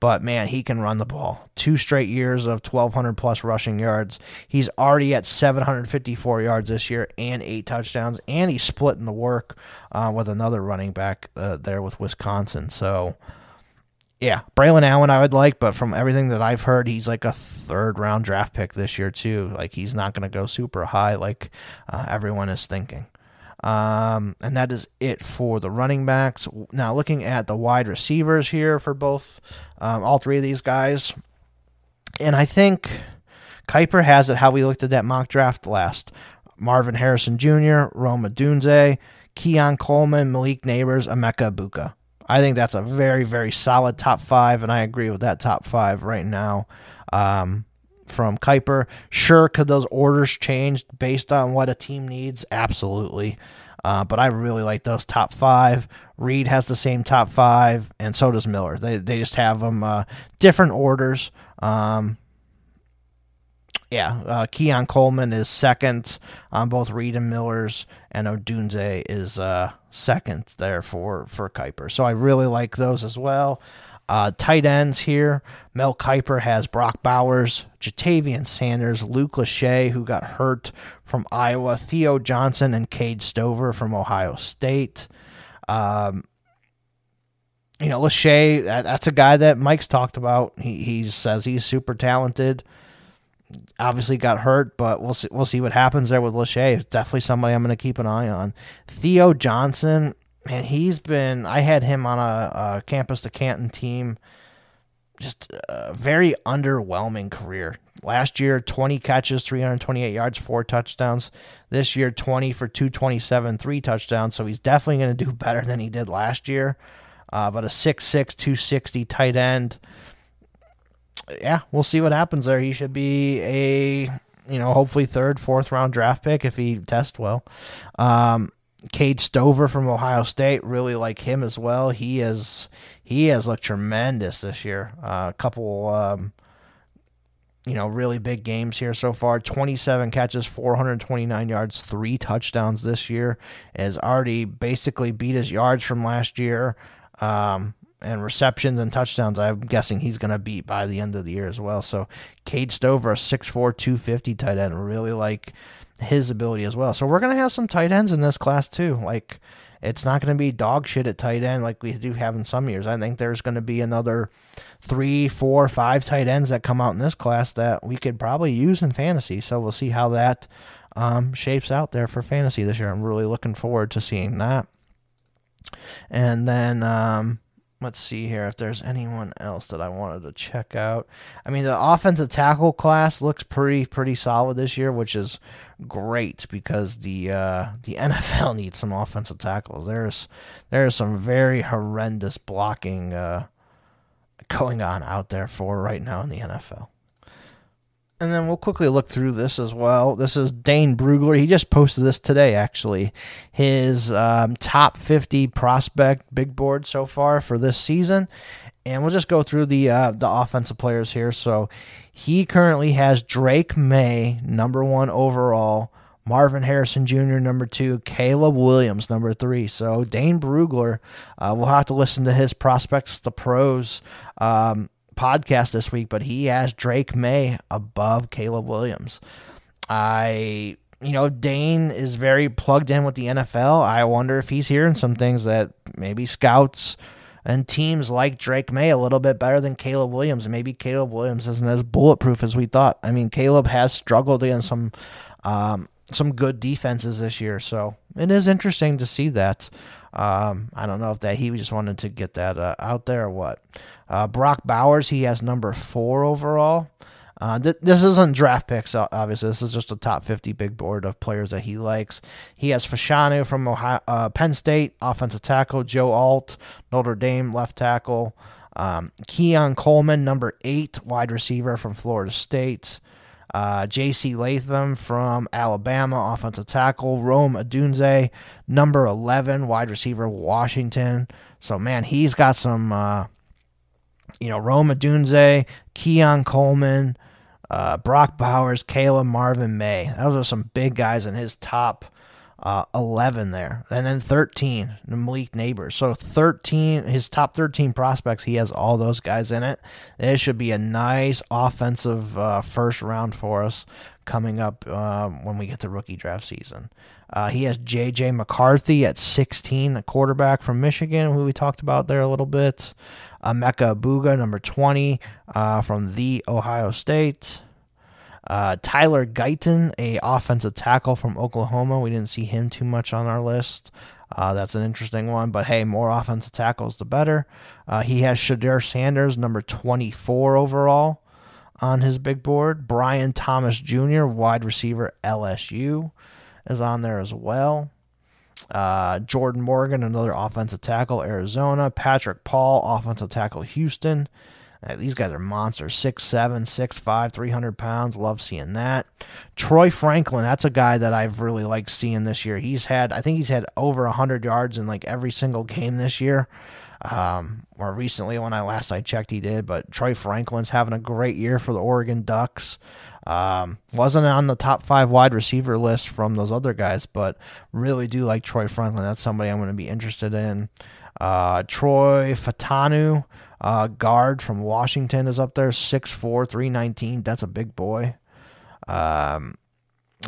S2: But man, he can run the ball. Two straight years of 1,200 plus rushing yards. He's already at 754 yards this year and eight touchdowns, and he's splitting the work uh, with another running back uh, there with Wisconsin. So, yeah, Braylon Allen I would like, but from everything that I've heard, he's like a third round draft pick this year too. Like he's not going to go super high like uh, everyone is thinking. Um, and that is it for the running backs. Now, looking at the wide receivers here for both, um, all three of these guys. And I think Kiper has it how we looked at that mock draft last. Marvin Harrison Jr., Roma Odunze, Keon Coleman, Malik Nabers, Emeka Egbuka. I think that's a very, very solid top five, and I agree with that top five right now. Um, from Kiper. Sure, could those orders change based on what a team needs? Absolutely. Uh, but I really like those top five. Reid has the same top five, and so does Miller. They, they just have them uh, different orders. Um, yeah, uh, Keon Coleman is second on both Reid and Miller's, and Odunze is uh, second there for for Kiper. So I really like those as well. Uh, tight ends here. Mel Kiper has Brock Bowers, Ja'Tavion Sanders, Luke Lachey, who got hurt from Iowa, Theo Johnson, and Cade Stover from Ohio State. Um, you know, Lachey, that, that's a guy that Mike's talked about. He, he says he's super talented. Obviously got hurt, but we'll see, we'll see what happens there with Lachey. Definitely somebody I'm going to keep an eye on. Theo Johnson, man, he's been. I had him on a, a campus to Canton team. Just a very underwhelming career. Last year, 20 catches, 328 yards, four touchdowns. This year, 20 for 227, three touchdowns. So he's definitely going to do better than he did last year. Uh, but a 6'6, 260 tight end. Yeah, we'll see what happens there. He should be a, you know, hopefully third, fourth round draft pick if he tests well. Um, Cade Stover from Ohio State, really like him as well. He is he has looked tremendous this year. Uh, a couple, um, you know, really big games here so far. Twenty-seven catches, four hundred twenty-nine yards, three touchdowns this year. Has already basically beat his yards from last year. Um, and receptions and touchdowns, I'm guessing he's going to beat by the end of the year as well. So, Cade Stover, a 6'4, 250 tight end, really like his ability as well. So we're gonna have some tight ends in this class too. Like it's not gonna be dog shit at tight end like we do have in some years. I think there's gonna be another three, four, five tight ends that come out in this class that we could probably use in fantasy. So we'll see how that um, shapes out there for fantasy this year. I'm really looking forward to seeing that. And then um, let's see here if there's anyone else that I wanted to check out. I mean, the offensive tackle class looks pretty pretty solid this year, which is great because the uh, the NFL needs some offensive tackles. There's there's some very horrendous blocking uh, going on out there for right now in the NFL. And then we'll quickly look through this as well. This is Dane Brugler. He just posted this today, actually. His um, top 50 prospect big board so far for this season. And we'll just go through the uh, the offensive players here. So he currently has Drake Maye, number one overall. Marvin Harrison Jr., number two. Caleb Williams, number three. So Dane Brugler, uh, we'll have to listen to his prospects, the pros. Um, podcast this week, but he has Drake Maye above Caleb Williams. I you know, Dane is very plugged in with the NFL. I wonder if he's hearing some things that maybe scouts and teams like Drake Maye a little bit better than Caleb Williams. Maybe Caleb Williams isn't as bulletproof as we thought. I mean, Caleb has struggled against some um, some good defenses this year, so it is interesting to see that. Um, I don't know if that he just wanted to get that uh, out there or what. Uh, Brock Bowers, he has number four overall. Uh, th- this isn't draft picks, obviously. This is just a top 50 big board of players that he likes. He has Fashanu from Ohio, uh, Penn State, offensive tackle. Joe Alt, Notre Dame, left tackle. Um, Keon Coleman, number eight, wide receiver from Florida State. Uh, J.C. Latham from Alabama, offensive tackle. Rome Odunze, number 11, wide receiver, Washington. So, man, he's got some, uh, you know, Rome Odunze, Keon Coleman, uh, Brock Bowers, Caleb Marvin Maye. Those are some big guys in his top uh, 11 there. And then 13, Malik Nabers. So 13, his top 13 prospects, he has all those guys in it. It should be a nice offensive uh, first round for us coming up uh, when we get to rookie draft season. Uh, he has J.J. McCarthy at 16, a quarterback from Michigan, who we talked about there a little bit. Emeka Egbuka, number 20, uh, from the Ohio State. Uh, Tyler Guyton, a offensive tackle from Oklahoma. We didn't see him too much on our list. Uh, that's an interesting one, but hey, more offensive tackles the better. Uh, he has Shedeur Sanders, number 24 overall, on his big board. Brian Thomas Jr., wide receiver, LSU, is on there as well. Uh, Jordan Morgan, another offensive tackle, Arizona. Patrick Paul, offensive tackle, Houston. Uh, these guys are monsters. 6'7, 6'5, 300 pounds. Love seeing that. Troy Franklin, that's a guy that I've really liked seeing this year. He's had, I think he's had over 100 yards in like every single game this year. Um, or recently, when I last I checked, he did. But Troy Franklin's having a great year for the Oregon Ducks. Um, wasn't on the top five wide receiver list from those other guys, but really do like Troy Franklin. That's somebody I'm going to be interested in. Uh, Troy Fautanu, uh, guard from Washington, is up there, 6'4, 319. That's a big boy. Um,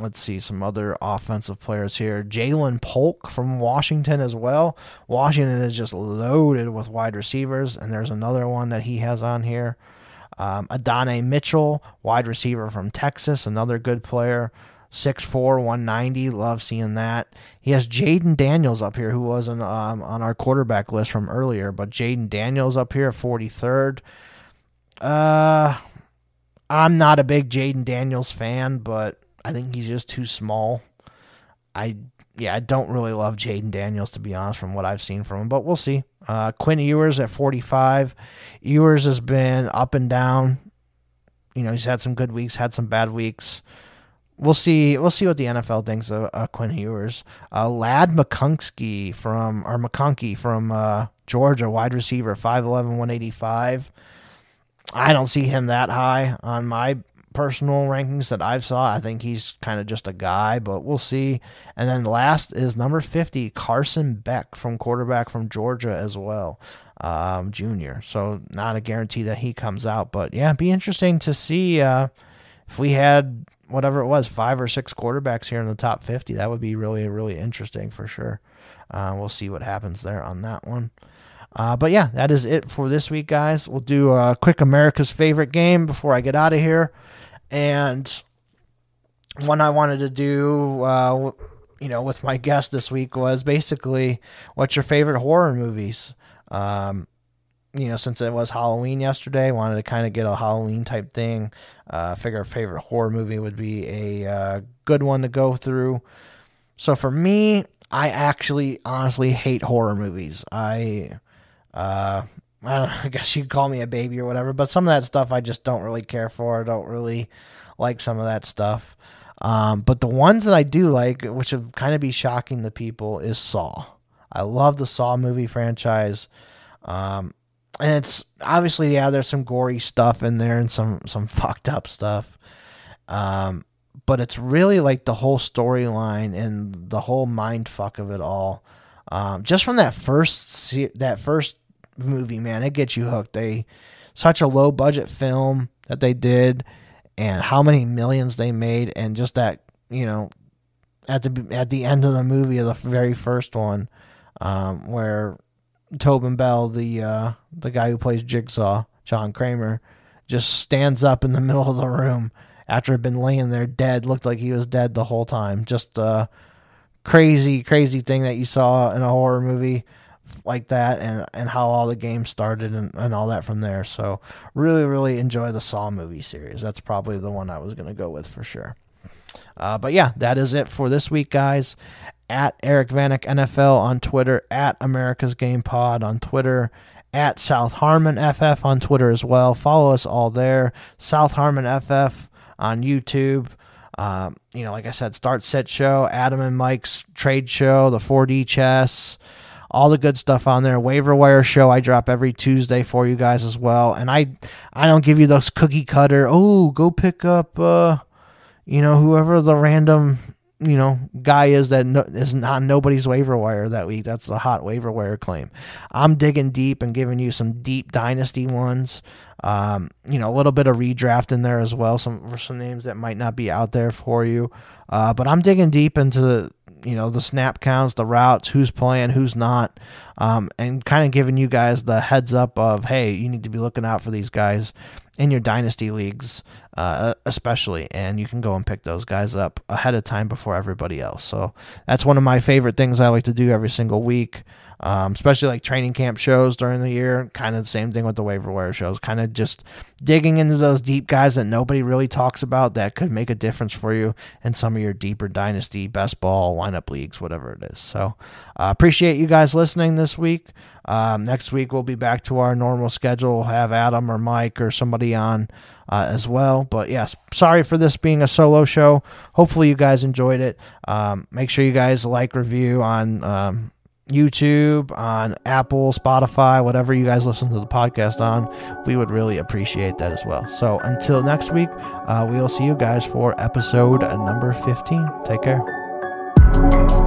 S2: let's see some other offensive players here. Ja'Lynn Polk from Washington as well. Washington is just loaded with wide receivers, and there's another one that he has on here. Um, Adonai Mitchell, wide receiver from Texas, another good player. 6'4", 190. Love seeing that. He has Jayden Daniels up here, who was um, on our quarterback list from earlier. But Jayden Daniels up here, 43rd. Uh, I'm not a big Jayden Daniels fan, but I think he's just too small. I yeah, I don't really love Jayden Daniels to be honest, from what I've seen from him. But we'll see. Uh, Quinn Ewers at 45. Ewers has been up and down. You know, he's had some good weeks, had some bad weeks. We'll see. We'll see what the NFL thinks of uh, Quinn Ewers. Uh, Ladd McConkey from or McConkey from uh, Georgia, wide receiver, 5'11", 185. I don't see him that high on my personal rankings that I've saw. I think he's kind of just a guy, but we'll see. And then last is number 50, Carson Beck from quarterback from Georgia as well, um, junior. So not a guarantee that he comes out, but yeah, be interesting to see uh, if we had whatever it was, five or six quarterbacks here in the top 50. That would be really, really interesting for sure. Uh, we'll see what happens there on that one. Uh, but yeah, that is it for this week, guys. We'll do a quick America's favorite game before I get out of here. And one I wanted to do, uh, you know, with my guest this week was basically what's your favorite horror movies? Um, you know, since it was Halloween yesterday, wanted to kind of get a Halloween type thing. Uh, figure a favorite horror movie would be a uh, good one to go through. So for me, I actually honestly hate horror movies. I uh, I, know, I guess you'd call me a baby or whatever, but some of that stuff I just don't really care for. I don't really like some of that stuff. Um, but the ones that I do like, which would kind of be shocking to people, is Saw. I love the Saw movie franchise. Um, and it's obviously, yeah, there's some gory stuff in there and some, some fucked up stuff. Um, but it's really like the whole storyline and the whole mind fuck of it all. Um, just from that first that first movie, man, it gets you hooked. They such a low budget film that they did, and how many millions they made, and just that you know at the at the end of the movie of the very first one, um, where Tobin Bell, the uh, the guy who plays Jigsaw, John Kramer, just stands up in the middle of the room after had been laying there dead, looked like he was dead the whole time. Just a crazy, crazy thing that you saw in a horror movie like that and and how all the games started and, and all that from there. So really, really enjoy the Saw movie series. That's probably the one I was gonna go with for sure. Uh, but yeah, that is it for this week, guys. At Eric Vanek NFL on Twitter, at America's Game Pod on Twitter, at South Harmon FF on Twitter as well. Follow us all there. South Harmon FF on YouTube. Um, you know, like I said, Start Set Show, Adam and Mike's Trade Show, the 4D Chess, all the good stuff on there. Waiver Wire Show I drop every Tuesday for you guys as well. And I I don't give you those cookie cutter. Oh, go pick up. Uh, you know, whoever the random, you know, guy is that no, is not nobody's waiver wire that week. That's the hot waiver wire claim. I'm digging deep and giving you some deep dynasty ones. Um, you know, a little bit of redraft in there as well. Some some names that might not be out there for you. Uh, but I'm digging deep into the you know the snap counts, the routes, who's playing, who's not, um, and kind of giving you guys the heads up of hey, you need to be looking out for these guys in your dynasty leagues, uh, especially, and you can go and pick those guys up ahead of time before everybody else. So that's one of my favorite things I like to do every single week um, especially like training camp shows during the year. Kind of the same thing with the waiver wire shows. Kind of just digging into those deep guys that nobody really talks about that could make a difference for you in some of your deeper dynasty, best ball, lineup leagues, whatever it is. So uh, appreciate you guys listening this week. Um, next week we'll be back to our normal schedule. We'll have Adam or Mike or somebody on uh, as well. But yes, sorry for this being a solo show. Hopefully you guys enjoyed it. Um, make sure you guys like, review on um, YouTube, on Apple, Spotify, whatever you guys listen to the podcast on. We would really appreciate that as well. So until next week, uh, we will see you guys for episode number 15. Take care.